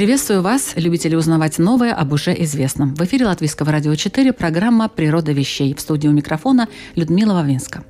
Приветствую вас, любители узнавать новое об уже известном. В эфире Латвийского радио 4 программа «Природа вещей». В студии у микрофона Людмила Вавинска.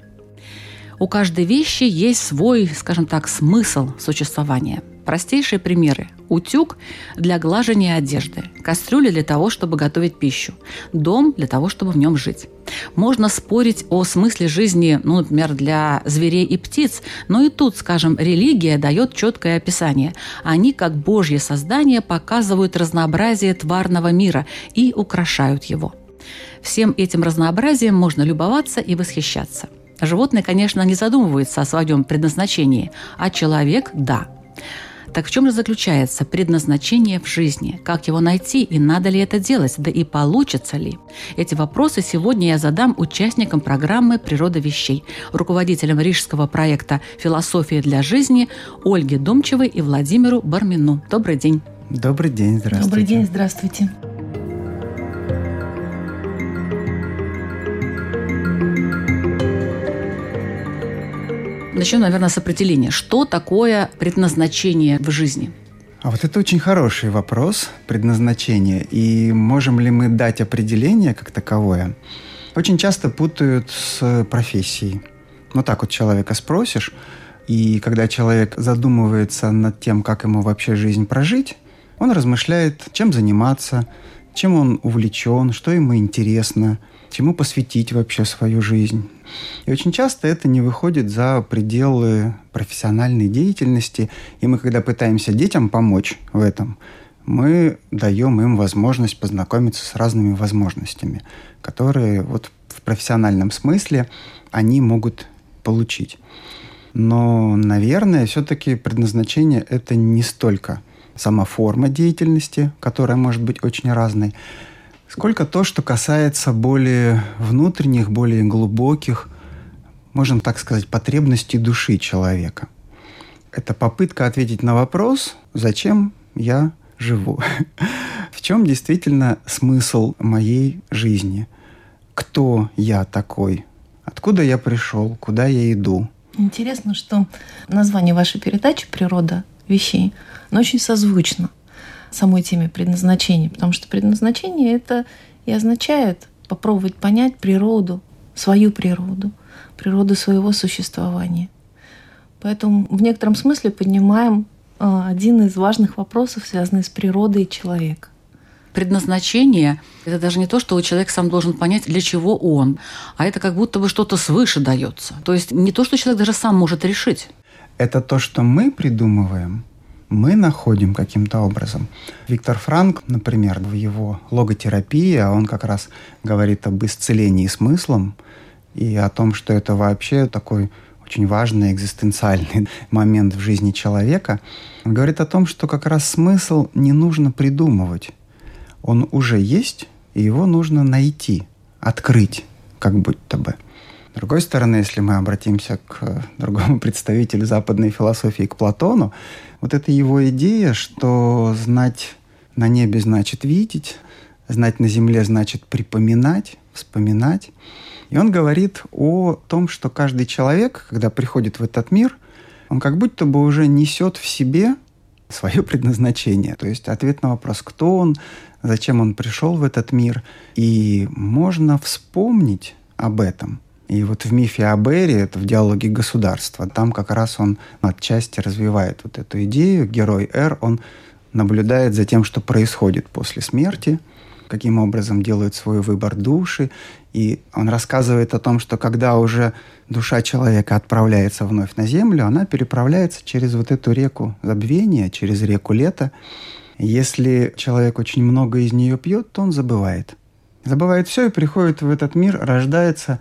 У каждой вещи есть свой, скажем так, смысл существования. Простейшие примеры. Утюг для глажения одежды, кастрюля для того, чтобы готовить пищу, дом для того, чтобы в нем жить. Можно спорить о смысле жизни, ну, например, для зверей и птиц, но и тут, скажем, религия дает четкое описание. Они, как Божье создание, показывают разнообразие тварного мира и украшают его. Всем этим разнообразием можно любоваться и восхищаться. Животные, конечно, не задумываются о своем предназначении, а человек – да. Так в чем же заключается предназначение в жизни? Как его найти и надо ли это делать? Да и получится ли? Эти вопросы сегодня я задам участникам программы «Природа вещей», руководителям рижского проекта «Философия для жизни» Ольге Домчевой и Владимиру Бармину. Добрый день. Добрый день, здравствуйте. Добрый день, здравствуйте. Начнем, наверное, с определения. Что такое предназначение в жизни? А вот это очень хороший вопрос, предназначение. И можем ли мы дать определение как таковое? Очень часто путают с профессией. Вот так вот человека спросишь, и когда человек задумывается над тем, как ему вообще жизнь прожить, он размышляет, чем заниматься, чем он увлечен, что ему интересно, чему посвятить вообще свою жизнь. И очень часто это не выходит за пределы профессиональной деятельности. И мы, когда пытаемся детям помочь в этом, мы даем им возможность познакомиться с разными возможностями, которые вот в профессиональном смысле они могут получить. Но, наверное, все-таки предназначение это не столько сама форма деятельности, которая может быть очень разной, сколько то, что касается более внутренних, более глубоких, можем так сказать, потребностей души человека. Это попытка ответить на вопрос, зачем я живу. В чем действительно смысл моей жизни? Кто я такой? Откуда я пришел? Куда я иду? Интересно, что название вашей передачи «Природа вещей» оно очень созвучно самой теме предназначения, потому что предназначение это и означает попробовать понять природу, свою природу, природу своего существования. Поэтому в некотором смысле поднимаем а, один из важных вопросов, связанный с природой человека. Предназначение – это даже не то, что человек сам должен понять, для чего он, а это как будто бы что-то свыше дается. То есть не то, что человек даже сам может решить. Это то, что мы придумываем, мы находим каким-то образом. Виктор Франк, например, в его логотерапии, а он как раз говорит об исцелении смыслом и о том, что это вообще такой очень важный экзистенциальный момент в жизни человека. Он говорит о том, что как раз смысл не нужно придумывать. Он уже есть, и его нужно найти, открыть, как будто бы. С другой стороны, если мы обратимся к другому представителю западной философии, к Платону, вот эта его идея, что знать на небе значит видеть, знать на земле значит припоминать, вспоминать. И он говорит о том, что каждый человек, когда приходит в этот мир, он как будто бы уже несет в себе свое предназначение. То есть ответ на вопрос, кто он, зачем он пришел в этот мир. И можно вспомнить об этом – и вот в мифе о Берри, это в диалоге государства, там как раз он отчасти развивает вот эту идею. Герой Р, он наблюдает за тем, что происходит после смерти, каким образом делают свой выбор души. И он рассказывает о том, что когда уже душа человека отправляется вновь на землю, она переправляется через вот эту реку забвения, через реку лета. Если человек очень много из нее пьет, то он забывает. Забывает все и приходит в этот мир, рождается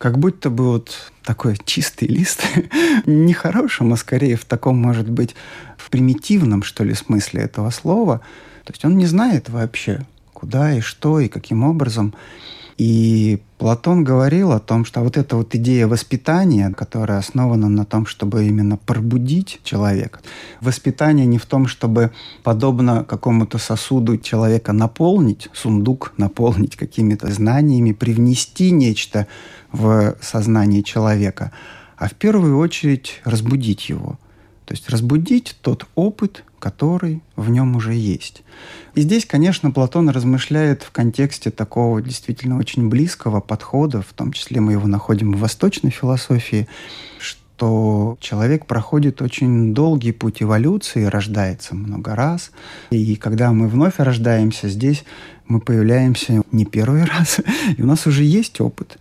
как будто бы вот такой чистый лист, нехорошим, а скорее в таком, может быть, в примитивном, что ли, смысле этого слова. То есть он не знает вообще, куда и что и каким образом. И Платон говорил о том, что вот эта вот идея воспитания, которая основана на том, чтобы именно пробудить человека. Воспитание не в том, чтобы подобно какому-то сосуду человека наполнить, сундук наполнить какими-то знаниями, привнести нечто в сознание человека, а в первую очередь разбудить его. То есть разбудить тот опыт, который в нем уже есть. И здесь, конечно, Платон размышляет в контексте такого действительно очень близкого подхода, в том числе мы его находим в восточной философии, что человек проходит очень долгий путь эволюции, рождается много раз. И когда мы вновь рождаемся здесь, мы появляемся не первый раз, и у нас уже есть опыт.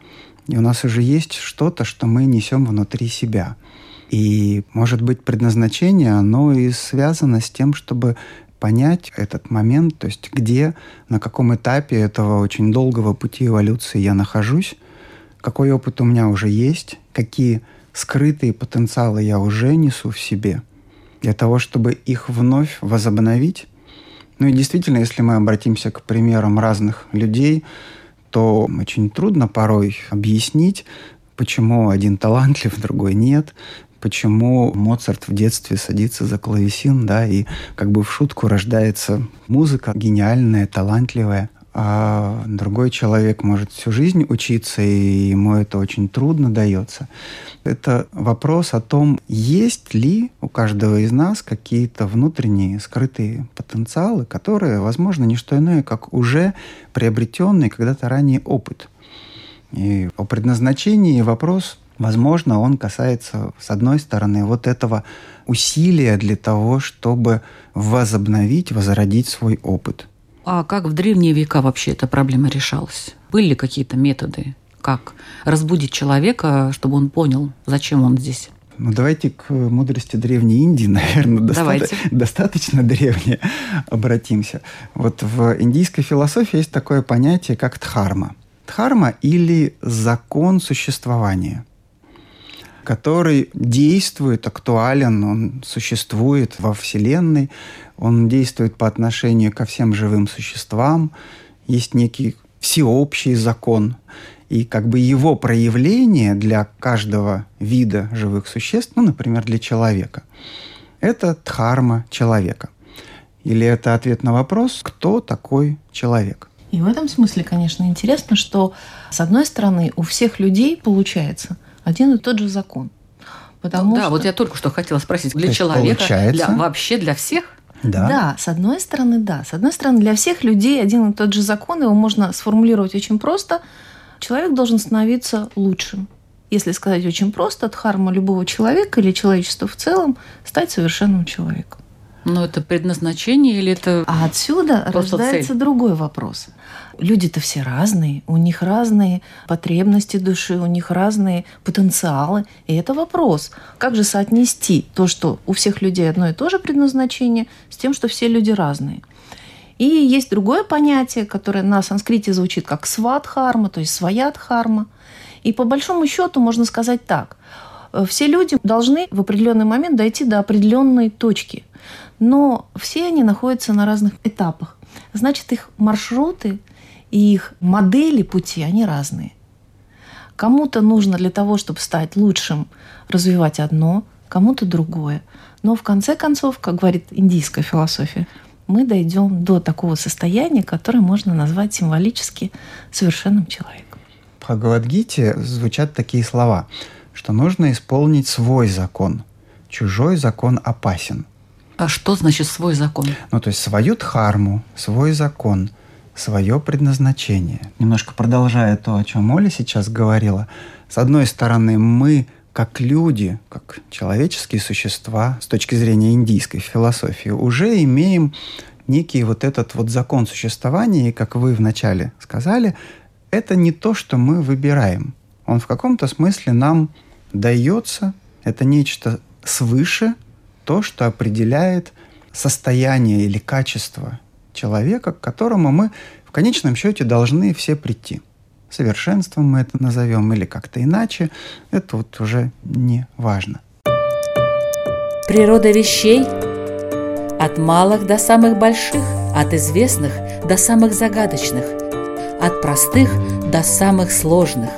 И у нас уже есть что-то, что мы несем внутри себя – и, может быть, предназначение, оно и связано с тем, чтобы понять этот момент, то есть где, на каком этапе этого очень долгого пути эволюции я нахожусь, какой опыт у меня уже есть, какие скрытые потенциалы я уже несу в себе, для того, чтобы их вновь возобновить. Ну и действительно, если мы обратимся к примерам разных людей, то очень трудно порой объяснить, почему один талантлив, другой нет, почему Моцарт в детстве садится за клавесин, да, и как бы в шутку рождается музыка гениальная, талантливая, а другой человек может всю жизнь учиться, и ему это очень трудно дается. Это вопрос о том, есть ли у каждого из нас какие-то внутренние скрытые потенциалы, которые, возможно, не что иное, как уже приобретенный когда-то ранее опыт. И о предназначении вопрос Возможно, он касается, с одной стороны, вот этого усилия для того, чтобы возобновить, возродить свой опыт. А как в древние века вообще эта проблема решалась? Были ли какие-то методы, как разбудить человека, чтобы он понял, зачем он здесь? Ну, давайте к мудрости Древней Индии, наверное, доста- достаточно древней обратимся. Вот в индийской философии есть такое понятие, как дхарма. Дхарма или закон существования который действует, актуален, он существует во Вселенной, он действует по отношению ко всем живым существам, есть некий всеобщий закон. И как бы его проявление для каждого вида живых существ, ну, например, для человека, это дхарма человека. Или это ответ на вопрос, кто такой человек. И в этом смысле, конечно, интересно, что, с одной стороны, у всех людей получается – один и тот же закон. Потому да, что... вот я только что хотела спросить, для человека, получается... для, вообще для всех? Да. да, с одной стороны, да. С одной стороны, для всех людей один и тот же закон, его можно сформулировать очень просто. Человек должен становиться лучшим. Если сказать очень просто, дхарма любого человека или человечества в целом – стать совершенным человеком. Но это предназначение или это А отсюда рождается цель? другой вопрос. Люди-то все разные, у них разные потребности души, у них разные потенциалы. И это вопрос, как же соотнести то, что у всех людей одно и то же предназначение, с тем, что все люди разные. И есть другое понятие, которое на санскрите звучит как сватхарма, то есть своя дхарма. И по большому счету можно сказать так. Все люди должны в определенный момент дойти до определенной точки но все они находятся на разных этапах. Значит, их маршруты и их модели пути, они разные. Кому-то нужно для того, чтобы стать лучшим, развивать одно, кому-то другое. Но в конце концов, как говорит индийская философия, мы дойдем до такого состояния, которое можно назвать символически совершенным человеком. В Бхагавадгите звучат такие слова, что нужно исполнить свой закон. Чужой закон опасен. А что значит свой закон? Ну, то есть свою дхарму, свой закон, свое предназначение. Немножко продолжая то, о чем Оля сейчас говорила. С одной стороны, мы как люди, как человеческие существа, с точки зрения индийской философии, уже имеем некий вот этот вот закон существования, и, как вы вначале сказали, это не то, что мы выбираем. Он в каком-то смысле нам дается, это нечто свыше, то, что определяет состояние или качество человека, к которому мы в конечном счете должны все прийти. Совершенством мы это назовем или как-то иначе, это вот уже не важно. Природа вещей От малых до самых больших, от известных до самых загадочных, от простых до самых сложных.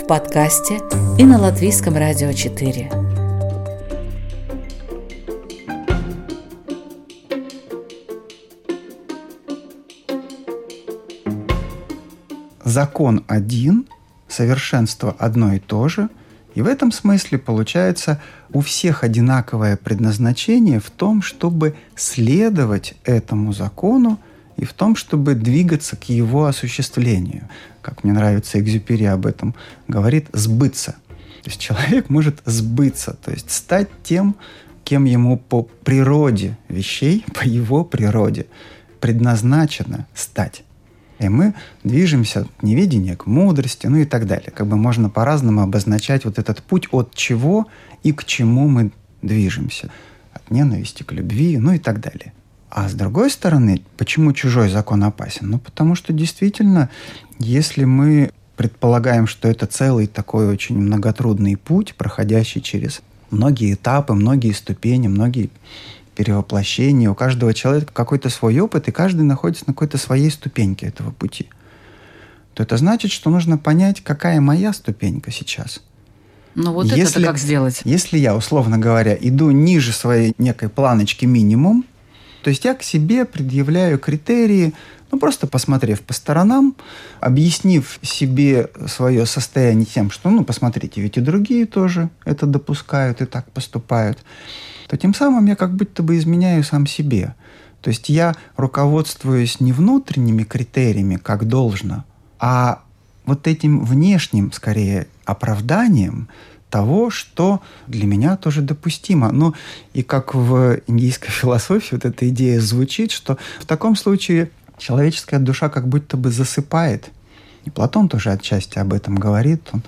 В подкасте и на Латвийском радио 4. Закон один, совершенство одно и то же – и в этом смысле получается у всех одинаковое предназначение в том, чтобы следовать этому закону и в том, чтобы двигаться к его осуществлению. Как мне нравится Экзюпери об этом говорит, сбыться. То есть человек может сбыться, то есть стать тем, кем ему по природе вещей, по его природе предназначено стать. И мы движемся от неведения к мудрости, ну и так далее. Как бы можно по-разному обозначать вот этот путь от чего и к чему мы движемся. От ненависти к любви, ну и так далее. А с другой стороны, почему чужой закон опасен? Ну, потому что действительно, если мы предполагаем, что это целый такой очень многотрудный путь, проходящий через многие этапы, многие ступени, многие перевоплощение, у каждого человека какой-то свой опыт, и каждый находится на какой-то своей ступеньке этого пути, то это значит, что нужно понять, какая моя ступенька сейчас. Ну вот если, это как сделать? Если я, условно говоря, иду ниже своей некой планочки минимум, то есть я к себе предъявляю критерии, ну просто посмотрев по сторонам, объяснив себе свое состояние тем, что, ну посмотрите, ведь и другие тоже это допускают и так поступают то тем самым я как будто бы изменяю сам себе. То есть я руководствуюсь не внутренними критериями, как должно, а вот этим внешним, скорее, оправданием того, что для меня тоже допустимо. Ну, и как в индийской философии вот эта идея звучит, что в таком случае человеческая душа как будто бы засыпает – и Платон тоже отчасти об этом говорит. Он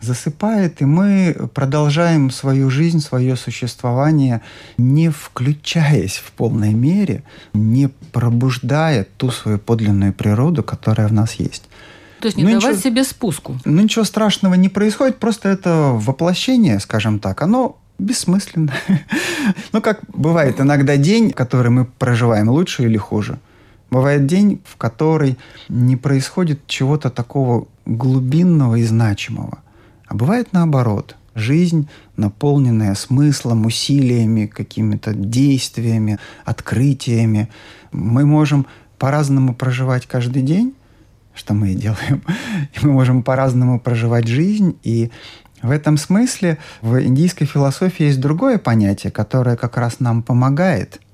засыпает, и мы продолжаем свою жизнь, свое существование, не включаясь в полной мере, не пробуждая ту свою подлинную природу, которая в нас есть. То есть не ну, давать ничего, себе спуску. Ну ничего страшного не происходит, просто это воплощение, скажем так, оно бессмысленно. ну, как бывает иногда день, который мы проживаем, лучше или хуже. Бывает день, в который не происходит чего-то такого глубинного и значимого. А бывает наоборот. Жизнь, наполненная смыслом, усилиями, какими-то действиями, открытиями. Мы можем по-разному проживать каждый день, что мы и делаем. И мы можем по-разному проживать жизнь. И в этом смысле в индийской философии есть другое понятие, которое как раз нам помогает –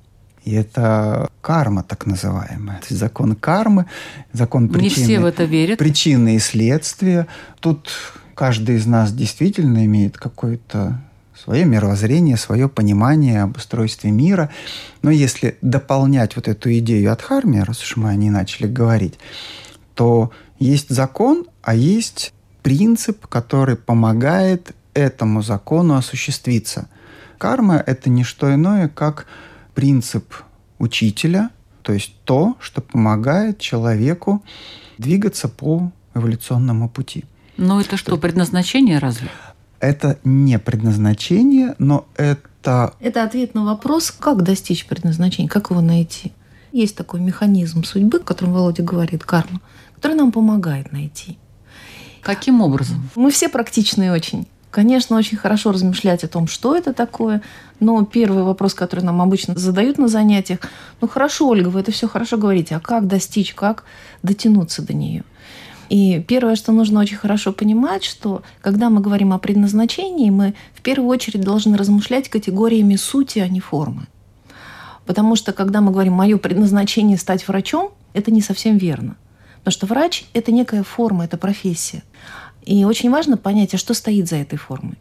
и это карма так называемая. То есть закон кармы, закон причины. Не все в это верят. Причины и следствия. Тут каждый из нас действительно имеет какое-то свое мировоззрение, свое понимание об устройстве мира. Но если дополнять вот эту идею от Харми, раз уж мы о ней начали говорить, то есть закон, а есть принцип, который помогает этому закону осуществиться. Карма – это не что иное, как принцип учителя, то есть то, что помогает человеку двигаться по эволюционному пути. Но это что, предназначение разве? Это не предназначение, но это... Это ответ на вопрос, как достичь предназначения, как его найти. Есть такой механизм судьбы, о котором Володя говорит, карма, который нам помогает найти. Каким образом? Мы все практичные очень. Конечно, очень хорошо размышлять о том, что это такое, но первый вопрос, который нам обычно задают на занятиях, ну хорошо, Ольга, вы это все хорошо говорите, а как достичь, как дотянуться до нее? И первое, что нужно очень хорошо понимать, что когда мы говорим о предназначении, мы в первую очередь должны размышлять категориями сути, а не формы. Потому что когда мы говорим «мое предназначение стать врачом», это не совсем верно. Потому что врач – это некая форма, это профессия. И очень важно понять, а что стоит за этой формой.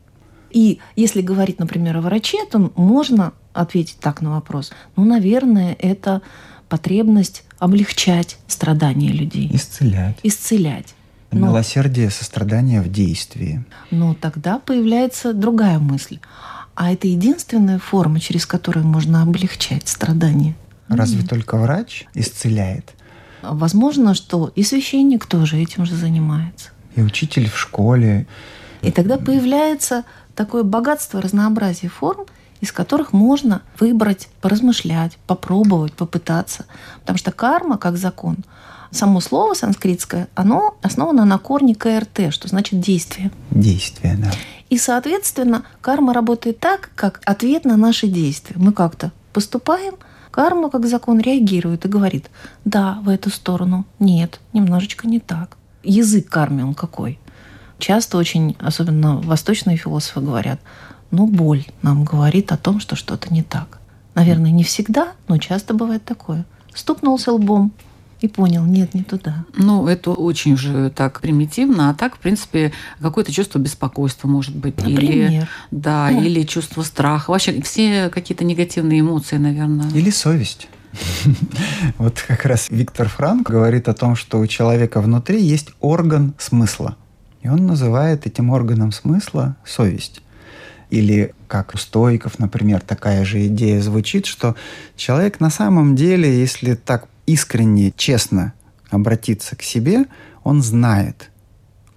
И если говорить, например, о враче, то можно ответить так на вопрос. Ну, наверное, это потребность облегчать страдания людей. Исцелять. Исцелять. Но, Милосердие, сострадание в действии. Но тогда появляется другая мысль. А это единственная форма, через которую можно облегчать страдания? Разве Нет. только врач исцеляет? Возможно, что и священник тоже этим же занимается и учитель в школе. И тогда появляется такое богатство, разнообразие форм, из которых можно выбрать, поразмышлять, попробовать, попытаться. Потому что карма, как закон, само слово санскритское, оно основано на корне КРТ, что значит действие. Действие, да. И, соответственно, карма работает так, как ответ на наши действия. Мы как-то поступаем, карма, как закон, реагирует и говорит, да, в эту сторону, нет, немножечко не так. Язык кармы он какой? Часто очень, особенно восточные философы говорят, ну, боль нам говорит о том, что что-то не так. Наверное, не всегда, но часто бывает такое. Стукнулся лбом, и понял, нет, не туда. Ну, это очень же так примитивно, а так, в принципе, какое-то чувство беспокойства может быть. Например. Или, да, да, или чувство страха. Вообще все какие-то негативные эмоции, наверное. Или совесть. Вот как раз Виктор Франк говорит о том, что у человека внутри есть орган смысла. И он называет этим органом смысла совесть. Или как у стоиков, например, такая же идея звучит, что человек на самом деле, если так искренне, честно обратиться к себе, он знает,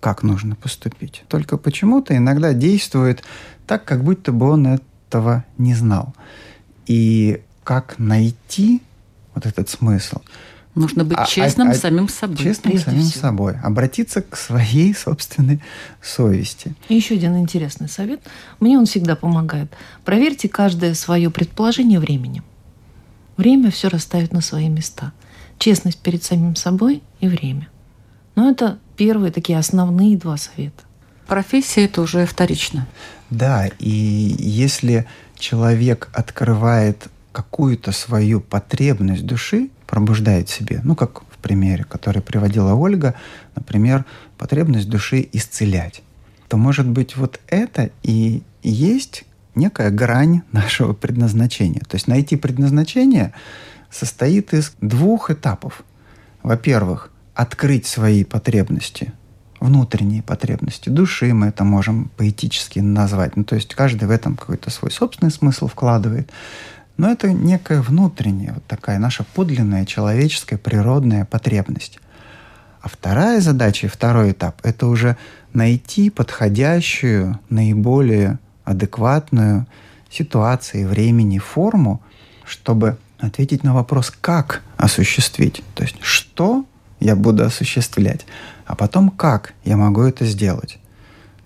как нужно поступить. Только почему-то иногда действует так, как будто бы он этого не знал. И как найти вот этот смысл? Нужно быть а, честным а, а, самим собой. Честным самим всего. собой. Обратиться к своей собственной совести. И еще один интересный совет. Мне он всегда помогает. Проверьте каждое свое предположение временем. Время все расставит на свои места. Честность перед самим собой и время. Но это первые такие основные два совета. Профессия это уже вторично. Да, и если человек открывает какую-то свою потребность души, пробуждает себе, ну, как в примере, который приводила Ольга, например, потребность души исцелять, то, может быть, вот это и есть некая грань нашего предназначения. То есть найти предназначение состоит из двух этапов. Во-первых, открыть свои потребности, внутренние потребности души, мы это можем поэтически назвать. Ну, то есть каждый в этом какой-то свой собственный смысл вкладывает. Но это некая внутренняя, вот такая наша подлинная человеческая природная потребность. А вторая задача и второй этап – это уже найти подходящую, наиболее адекватную ситуации, времени, форму, чтобы ответить на вопрос, как осуществить. То есть, что я буду осуществлять, а потом, как я могу это сделать.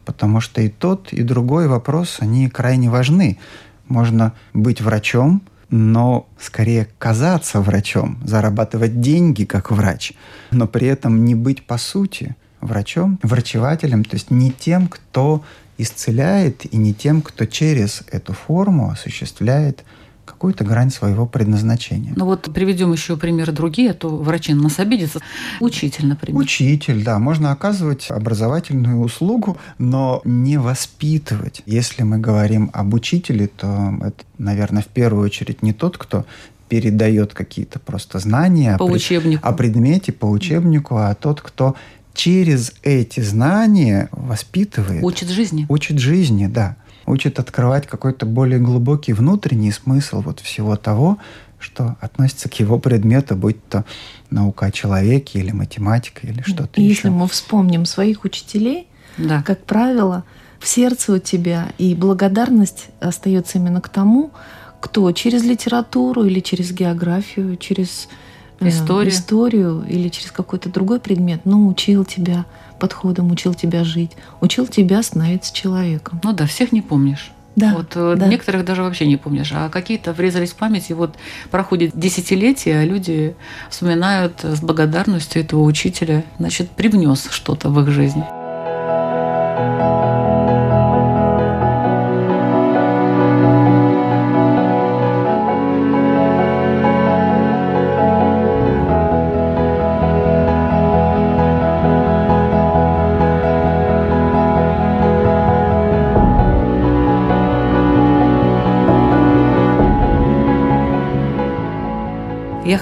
Потому что и тот, и другой вопрос, они крайне важны. Можно быть врачом, но скорее казаться врачом, зарабатывать деньги как врач, но при этом не быть по сути врачом, врачевателем, то есть не тем, кто исцеляет, и не тем, кто через эту форму осуществляет какую-то грань своего предназначения. Ну вот приведем еще примеры другие, а то врачи на нас обидятся. Учитель, например. Учитель, да. Можно оказывать образовательную услугу, но не воспитывать. Если мы говорим об учителе, то это, наверное, в первую очередь не тот, кто передает какие-то просто знания по о, учебнику. о предмете, по учебнику, а тот, кто через эти знания воспитывает. Учит жизни. Учит жизни, да учит открывать какой-то более глубокий внутренний смысл вот всего того, что относится к его предмету, будь то наука о человеке или математика или что-то еще. Если мы вспомним своих учителей, да. как правило, в сердце у тебя и благодарность остается именно к тому, кто через литературу или через географию, через э, историю, историю или через какой-то другой предмет научил тебя подходом, учил тебя жить, учил тебя становиться человеком. Ну да, всех не помнишь. Да, вот э, да. некоторых даже вообще не помнишь, а какие-то врезались в память, и вот проходит десятилетия, а люди вспоминают с благодарностью этого учителя, значит, привнес что-то в их жизнь.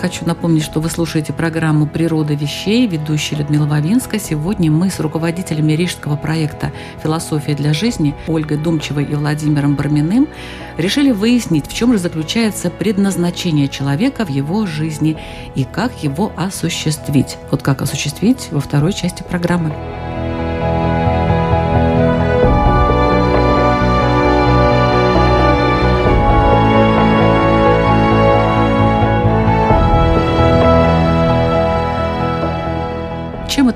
Хочу напомнить, что вы слушаете программу «Природа вещей», ведущая Людмила Вавинска. Сегодня мы с руководителями рижского проекта «Философия для жизни» Ольгой Думчевой и Владимиром Барминым решили выяснить, в чем же заключается предназначение человека в его жизни и как его осуществить. Вот как осуществить во второй части программы.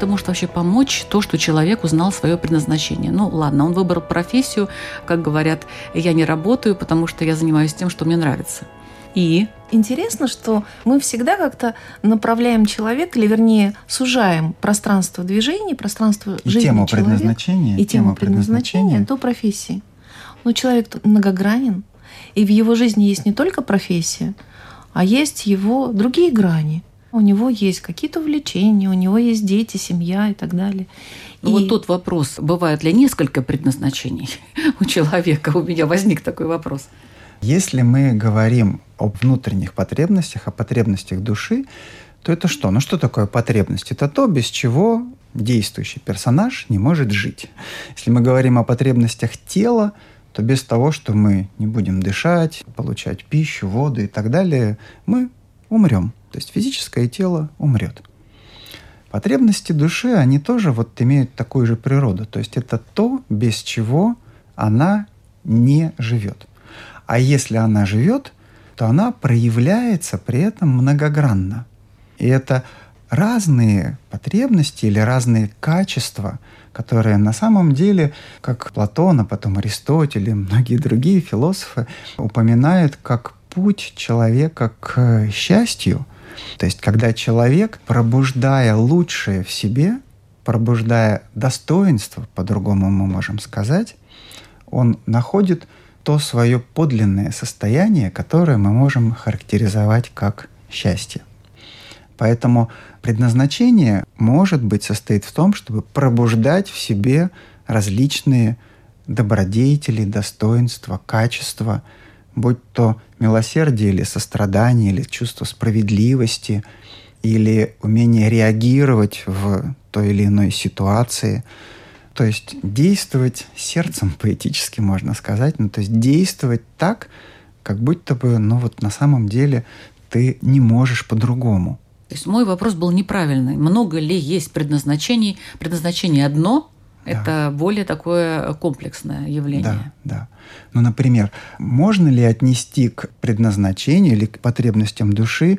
Вообще помочь то, что человек узнал свое предназначение? Ну, ладно, он выбрал профессию, как говорят, я не работаю, потому что я занимаюсь тем, что мне нравится. И Интересно, что мы всегда как-то направляем человека, или вернее сужаем пространство движения, пространство и жизни тему человека, предназначения, и тему предназначения до профессии. Но человек многогранен, и в его жизни есть не только профессия, а есть его другие грани. У него есть какие-то увлечения, у него есть дети, семья и так далее. Ну, и... Вот тут вопрос, бывает ли несколько предназначений у человека? У меня возник такой вопрос. Если мы говорим об внутренних потребностях, о потребностях души, то это что? Ну что такое потребность? Это то, без чего действующий персонаж не может жить. Если мы говорим о потребностях тела, то без того, что мы не будем дышать, получать пищу, воду и так далее, мы умрем. То есть физическое тело умрет. Потребности души, они тоже вот имеют такую же природу. То есть это то, без чего она не живет. А если она живет, то она проявляется при этом многогранно. И это разные потребности или разные качества, которые на самом деле, как Платон, а потом Аристотель и многие другие философы упоминают как путь человека к счастью. То есть, когда человек, пробуждая лучшее в себе, пробуждая достоинство, по-другому мы можем сказать, он находит то свое подлинное состояние, которое мы можем характеризовать как счастье. Поэтому предназначение, может быть, состоит в том, чтобы пробуждать в себе различные добродетели, достоинства, качества, будь то милосердие или сострадание, или чувство справедливости, или умение реагировать в той или иной ситуации – то есть действовать сердцем поэтически, можно сказать. Ну, то есть действовать так, как будто бы, ну вот на самом деле ты не можешь по-другому. То есть мой вопрос был неправильный. Много ли есть предназначений? Предназначение одно, да. это более такое комплексное явление. Да, да. Ну, например, можно ли отнести к предназначению или к потребностям души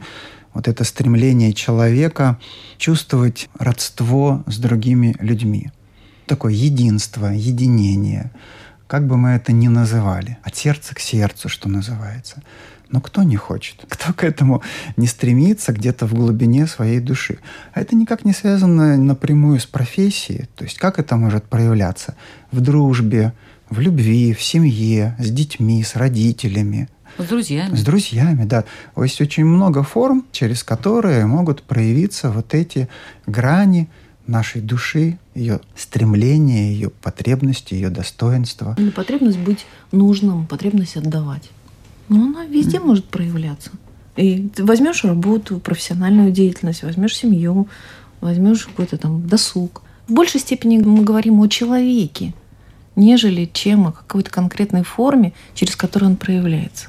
вот это стремление человека чувствовать родство с другими людьми? такое единство, единение, как бы мы это ни называли, от сердца к сердцу, что называется. Но кто не хочет? Кто к этому не стремится где-то в глубине своей души? А это никак не связано напрямую с профессией. То есть как это может проявляться? В дружбе, в любви, в семье, с детьми, с родителями. С друзьями. С друзьями, да. Есть очень много форм, через которые могут проявиться вот эти грани нашей души, ее стремление, ее потребности, ее достоинства. Или потребность быть нужным, потребность отдавать. Но она везде mm. может проявляться. И ты возьмешь работу, профессиональную деятельность, возьмешь семью, возьмешь какой-то там досуг. В большей степени мы говорим о человеке, нежели чем о какой-то конкретной форме, через которую он проявляется.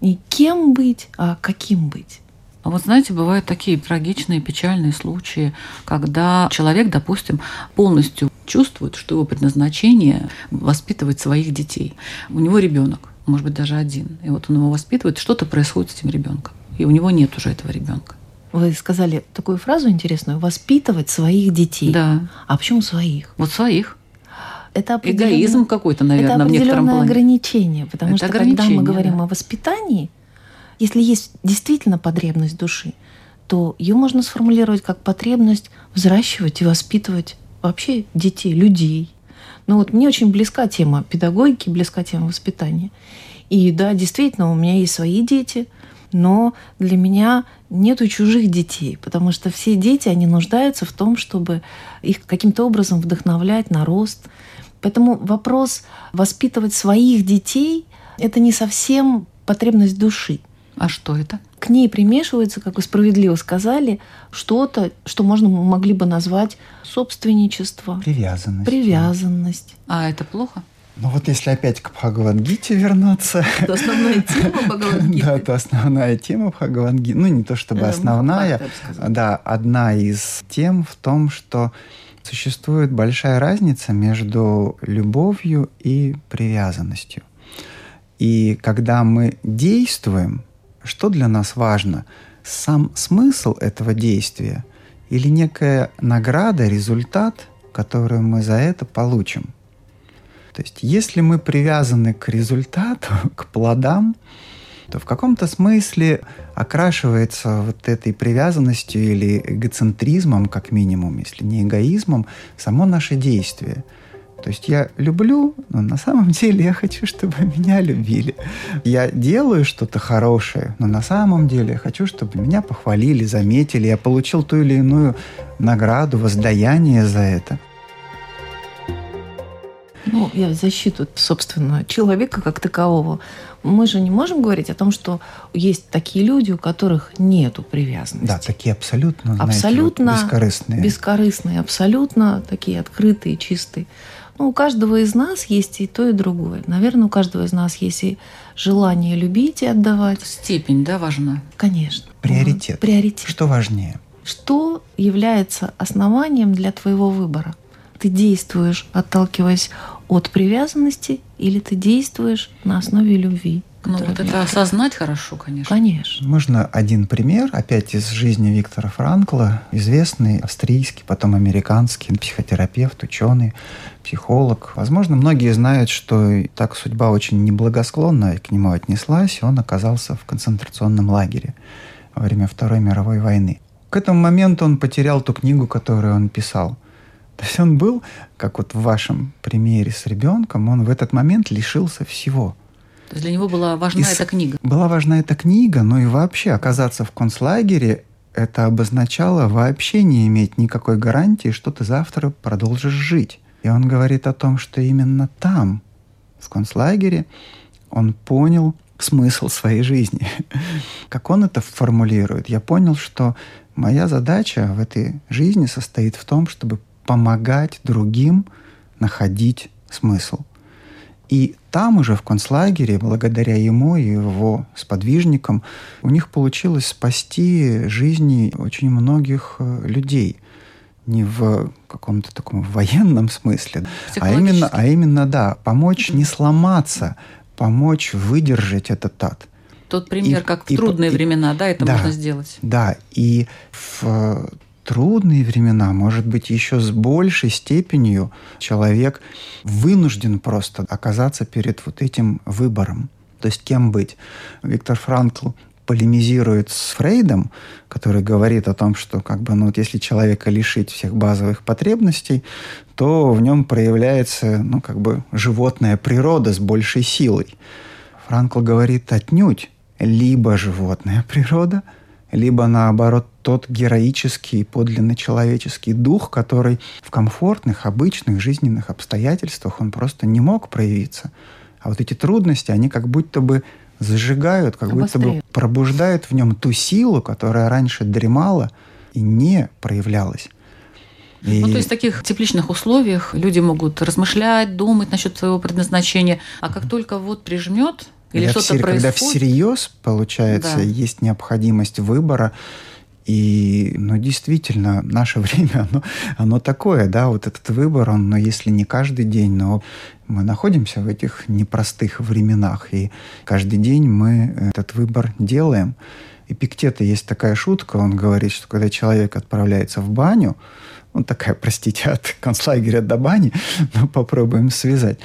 Не кем быть, а каким быть. А вот знаете, бывают такие трагичные, печальные случаи, когда человек, допустим, полностью чувствует, что его предназначение воспитывать своих детей. У него ребенок, может быть, даже один. И вот он его воспитывает, что-то происходит с этим ребенком. И у него нет уже этого ребенка. Вы сказали такую фразу интересную: воспитывать своих детей. Да. А почему своих? Вот своих. Это эгоизм какой-то, наверное, это в некотором плане. ограничение, потому это что когда мы говорим да. о воспитании, если есть действительно потребность души, то ее можно сформулировать как потребность взращивать и воспитывать вообще детей, людей. Ну вот мне очень близка тема педагогики, близка тема воспитания. И да, действительно, у меня есть свои дети, но для меня нету чужих детей, потому что все дети, они нуждаются в том, чтобы их каким-то образом вдохновлять на рост. Поэтому вопрос воспитывать своих детей – это не совсем потребность души. А что это? К ней примешивается, как вы справедливо сказали, что-то, что можно могли бы назвать собственничество. Привязанность. Привязанность. А это плохо? Ну вот если опять к Бхагавангите вернуться. Это основная тема Бхагавангиты. Да, это основная тема Бхагавангиты. Ну не то чтобы э, основная, да, одна из тем в том, что существует большая разница между любовью и привязанностью. И когда мы действуем, что для нас важно? Сам смысл этого действия или некая награда, результат, которую мы за это получим. То есть если мы привязаны к результату, к плодам, то в каком-то смысле окрашивается вот этой привязанностью или эгоцентризмом, как минимум, если не эгоизмом, само наше действие. То есть я люблю, но на самом деле я хочу, чтобы меня любили. Я делаю что-то хорошее, но на самом деле я хочу, чтобы меня похвалили, заметили, я получил ту или иную награду, воздаяние за это. Ну, я в защиту, собственно, человека как такового. Мы же не можем говорить о том, что есть такие люди, у которых нету привязанности. Да, такие абсолютно, абсолютно знаете, вот бескорыстные. Бескорыстные, абсолютно такие открытые, чистые. Ну, у каждого из нас есть и то, и другое. Наверное, у каждого из нас есть и желание любить и отдавать. Степень, да, важна? Конечно. Приоритет. Приоритет. Что важнее? Что является основанием для твоего выбора? Ты действуешь, отталкиваясь от привязанности, или ты действуешь на основе любви? Ну, вот это осознать хорошо, конечно. Конечно. Можно один пример, опять из жизни Виктора Франкла, известный австрийский, потом американский психотерапевт, ученый, психолог. Возможно, многие знают, что так судьба очень неблагосклонно к нему отнеслась, и он оказался в концентрационном лагере во время Второй мировой войны. К этому моменту он потерял ту книгу, которую он писал. То есть он был, как вот в вашем примере с ребенком, он в этот момент лишился всего. То есть для него была важна и эта книга? Была важна эта книга, но и вообще оказаться в концлагере это обозначало вообще не иметь никакой гарантии, что ты завтра продолжишь жить. И он говорит о том, что именно там, в концлагере, он понял смысл своей жизни. как он это формулирует? Я понял, что моя задача в этой жизни состоит в том, чтобы помогать другим находить смысл. И там уже в концлагере, благодаря ему и его сподвижникам, у них получилось спасти жизни очень многих э, людей. Не в каком-то таком военном смысле, а именно, а именно, да, помочь не сломаться, помочь выдержать этот ад. Тот пример, и, как в и, трудные и, времена, да, это да, можно сделать. Да, и в трудные времена, может быть, еще с большей степенью человек вынужден просто оказаться перед вот этим выбором. То есть кем быть? Виктор Франкл полемизирует с Фрейдом, который говорит о том, что как бы, ну, вот если человека лишить всех базовых потребностей, то в нем проявляется ну, как бы животная природа с большей силой. Франкл говорит отнюдь либо животная природа – либо наоборот тот героический, подлинно человеческий дух, который в комфортных, обычных жизненных обстоятельствах он просто не мог проявиться. А вот эти трудности, они как будто бы зажигают, как будто бы пробуждают в нем ту силу, которая раньше дремала и не проявлялась. И... Ну, то есть в таких тепличных условиях люди могут размышлять, думать насчет своего предназначения, а как только вот прижмет, или когда, что-то всер... когда всерьез, получается, да. есть необходимость выбора, и, ну, действительно, наше время, оно, оно такое, да, вот этот выбор, он, но ну, если не каждый день, но мы находимся в этих непростых временах, и каждый день мы этот выбор делаем. И Пиктета есть такая шутка, он говорит, что когда человек отправляется в баню, ну, такая, простите, от концлагеря до бани, но попробуем связать.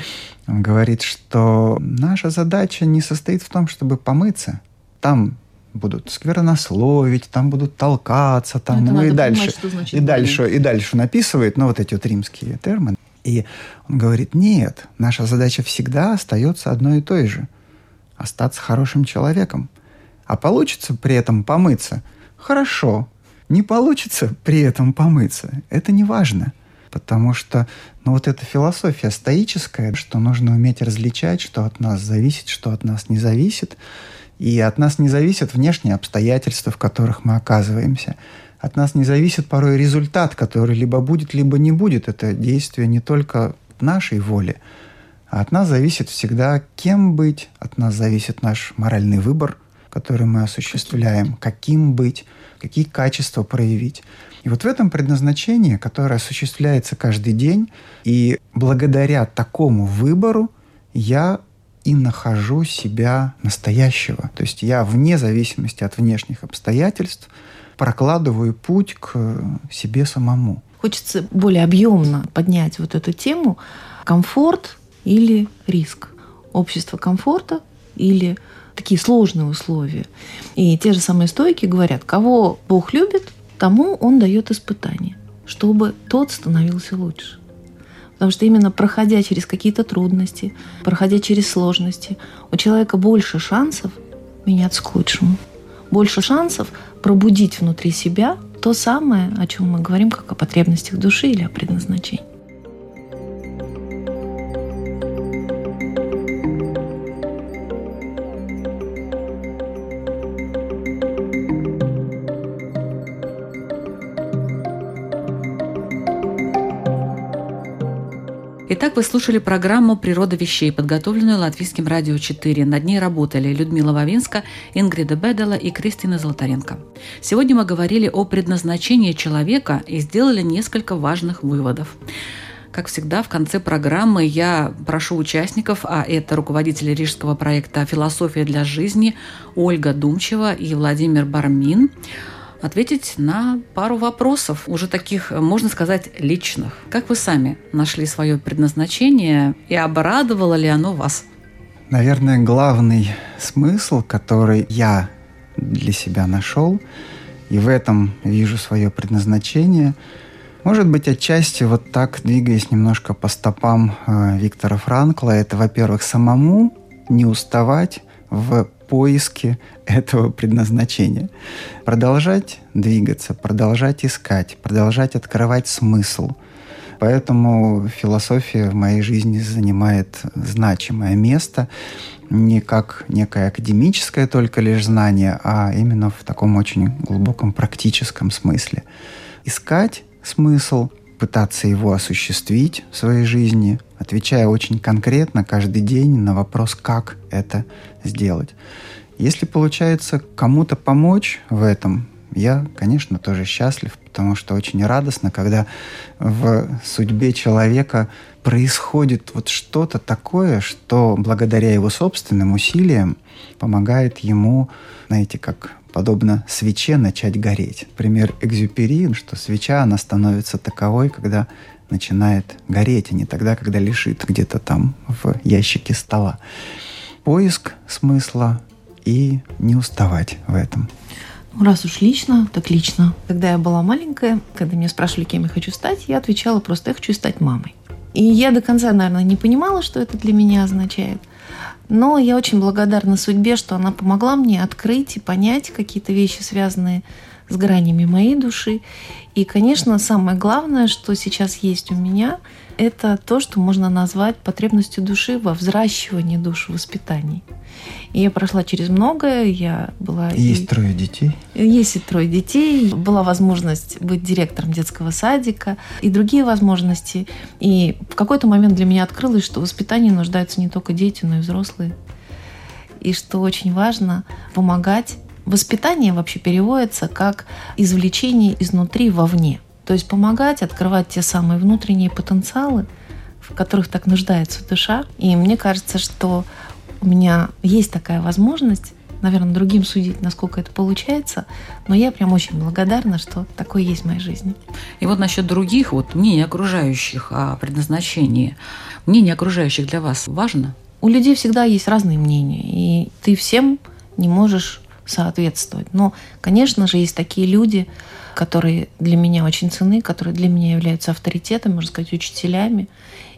Он говорит, что наша задача не состоит в том, чтобы помыться. Там будут сквернословить, там будут толкаться, там, ну, ну и дальше, понимать, и дальше, и дальше написывает, ну вот эти вот римские термины. И он говорит, нет, наша задача всегда остается одной и той же – остаться хорошим человеком. А получится при этом помыться – хорошо, не получится при этом помыться, это не важно. Потому что ну, вот эта философия стоическая, что нужно уметь различать, что от нас зависит, что от нас не зависит. И от нас не зависят внешние обстоятельства, в которых мы оказываемся. От нас не зависит порой результат, который либо будет, либо не будет. Это действие не только нашей воли, а от нас зависит всегда, кем быть, от нас зависит наш моральный выбор, который мы осуществляем, каким быть, какие качества проявить. И вот в этом предназначении, которое осуществляется каждый день, и благодаря такому выбору я и нахожу себя настоящего. То есть я вне зависимости от внешних обстоятельств прокладываю путь к себе самому. Хочется более объемно поднять вот эту тему. Комфорт или риск? Общество комфорта или такие сложные условия. И те же самые стойки говорят, кого Бог любит, тому Он дает испытания, чтобы тот становился лучше. Потому что именно проходя через какие-то трудности, проходя через сложности, у человека больше шансов меняться к лучшему. Больше шансов пробудить внутри себя то самое, о чем мы говорим, как о потребностях души или о предназначении. Итак, вы слушали программу «Природа вещей», подготовленную Латвийским радио 4. Над ней работали Людмила Вавинска, Ингрида Бедела и Кристина Золотаренко. Сегодня мы говорили о предназначении человека и сделали несколько важных выводов. Как всегда, в конце программы я прошу участников, а это руководители рижского проекта «Философия для жизни» Ольга Думчева и Владимир Бармин, ответить на пару вопросов, уже таких, можно сказать, личных. Как вы сами нашли свое предназначение и обрадовало ли оно вас? Наверное, главный смысл, который я для себя нашел, и в этом вижу свое предназначение, может быть, отчасти вот так, двигаясь немножко по стопам э, Виктора Франкла, это, во-первых, самому не уставать в поиске этого предназначения. Продолжать двигаться, продолжать искать, продолжать открывать смысл. Поэтому философия в моей жизни занимает значимое место не как некое академическое только лишь знание, а именно в таком очень глубоком практическом смысле. Искать смысл, пытаться его осуществить в своей жизни, отвечая очень конкретно каждый день на вопрос, как это сделать. Если получается кому-то помочь в этом, я, конечно, тоже счастлив, потому что очень радостно, когда в судьбе человека происходит вот что-то такое, что благодаря его собственным усилиям помогает ему, знаете, как подобно свече начать гореть. Пример экзюперин, что свеча, она становится таковой, когда начинает гореть, а не тогда, когда лежит где-то там в ящике стола. Поиск смысла и не уставать в этом. Ну, раз уж лично, так лично. Когда я была маленькая, когда меня спрашивали, кем я хочу стать, я отвечала просто, я хочу стать мамой. И я до конца, наверное, не понимала, что это для меня означает. Но я очень благодарна судьбе, что она помогла мне открыть и понять какие-то вещи, связанные с гранями моей души. И, конечно, самое главное, что сейчас есть у меня, это то, что можно назвать потребностью души во взращивании душ, воспитании. И я прошла через многое. Я была... Есть и... трое детей? Есть и трое детей. Была возможность быть директором детского садика и другие возможности. И в какой-то момент для меня открылось, что в воспитании нуждаются не только дети, но и взрослые. И что очень важно помогать. Воспитание вообще переводится как извлечение изнутри вовне. То есть помогать открывать те самые внутренние потенциалы, в которых так нуждается душа. И мне кажется, что у меня есть такая возможность, наверное, другим судить, насколько это получается, но я прям очень благодарна, что такое есть в моей жизни. И вот насчет других, вот мнений окружающих о предназначении, мнение окружающих для вас важно? У людей всегда есть разные мнения, и ты всем не можешь соответствовать. Но, конечно же, есть такие люди, которые для меня очень ценны, которые для меня являются авторитетами, можно сказать, учителями.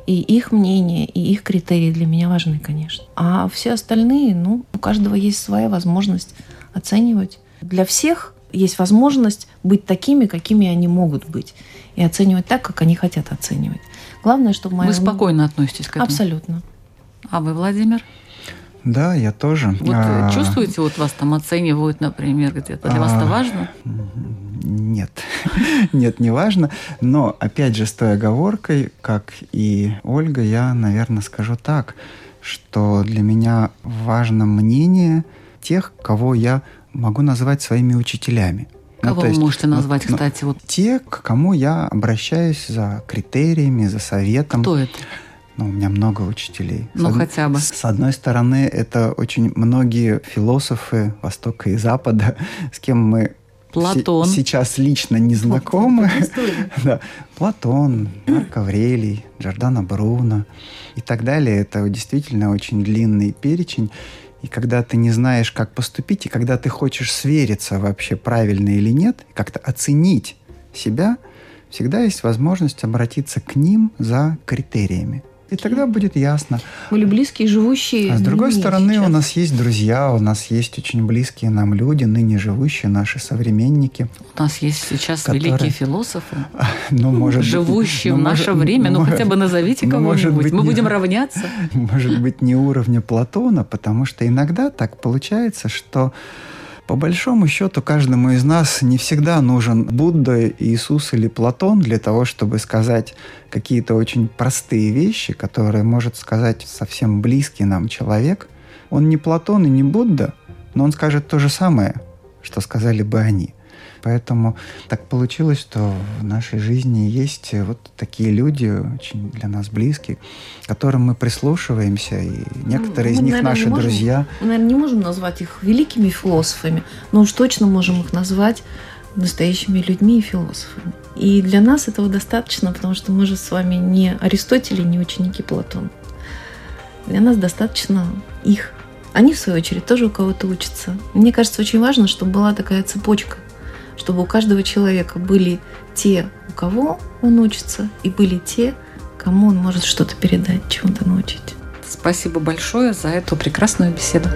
И их мнение, и их критерии для меня важны, конечно. А все остальные, ну, у каждого есть своя возможность оценивать. Для всех есть возможность быть такими, какими они могут быть. И оценивать так, как они хотят оценивать. Главное, чтобы моя... Вы спокойно относитесь к этому? Абсолютно. А вы, Владимир? Да, я тоже. Вот а... чувствуете, вот вас там оценивают, например, где-то? Для а... вас это важно? Нет, нет, не важно. Но, опять же, с той оговоркой, как и Ольга, я, наверное, скажу так, что для меня важно мнение тех, кого я могу назвать своими учителями. Ну, кого ну, есть, вы можете назвать, ну, кстати? Вот. Те, к кому я обращаюсь за критериями, за советом. Кто это? Ну, у меня много учителей. Ну, с хотя бы. С одной стороны, это очень многие философы Востока и Запада, с кем мы Платон. сейчас лично не знакомы. да. Платон, Марк Аврелий, Джордана Бруно и так далее. Это действительно очень длинный перечень. И когда ты не знаешь, как поступить, и когда ты хочешь свериться вообще правильно или нет, как-то оценить себя, всегда есть возможность обратиться к ним за критериями. И тогда будет ясно. Были близкие, живущие. А с другой стороны, сейчас. у нас есть друзья, у нас есть очень близкие нам люди, ныне живущие, наши современники. У нас есть сейчас которые... великие философы, ну, может живущие быть, в наше может, время. Ну, может, хотя бы назовите ну, может кого-нибудь. быть, Мы не- будем равняться. Может быть, не уровня Платона, потому что иногда так получается, что по большому счету каждому из нас не всегда нужен Будда, Иисус или Платон для того, чтобы сказать какие-то очень простые вещи, которые может сказать совсем близкий нам человек. Он не Платон и не Будда, но он скажет то же самое, что сказали бы они. Поэтому так получилось, что в нашей жизни есть вот такие люди, очень для нас близкие, к которым мы прислушиваемся, и некоторые мы, из них наверное, наши можем- друзья. Мы, наверное, не можем назвать их великими философами, но уж точно можем их назвать настоящими людьми и философами. И для нас этого достаточно, потому что мы же с вами не Аристотель и не ученики Платона. Для нас достаточно их. Они, в свою очередь, тоже у кого-то учатся. Мне кажется, очень важно, чтобы была такая цепочка, чтобы у каждого человека были те, у кого он учится, и были те, кому он может что-то передать, чему-то научить. Спасибо большое за эту прекрасную беседу.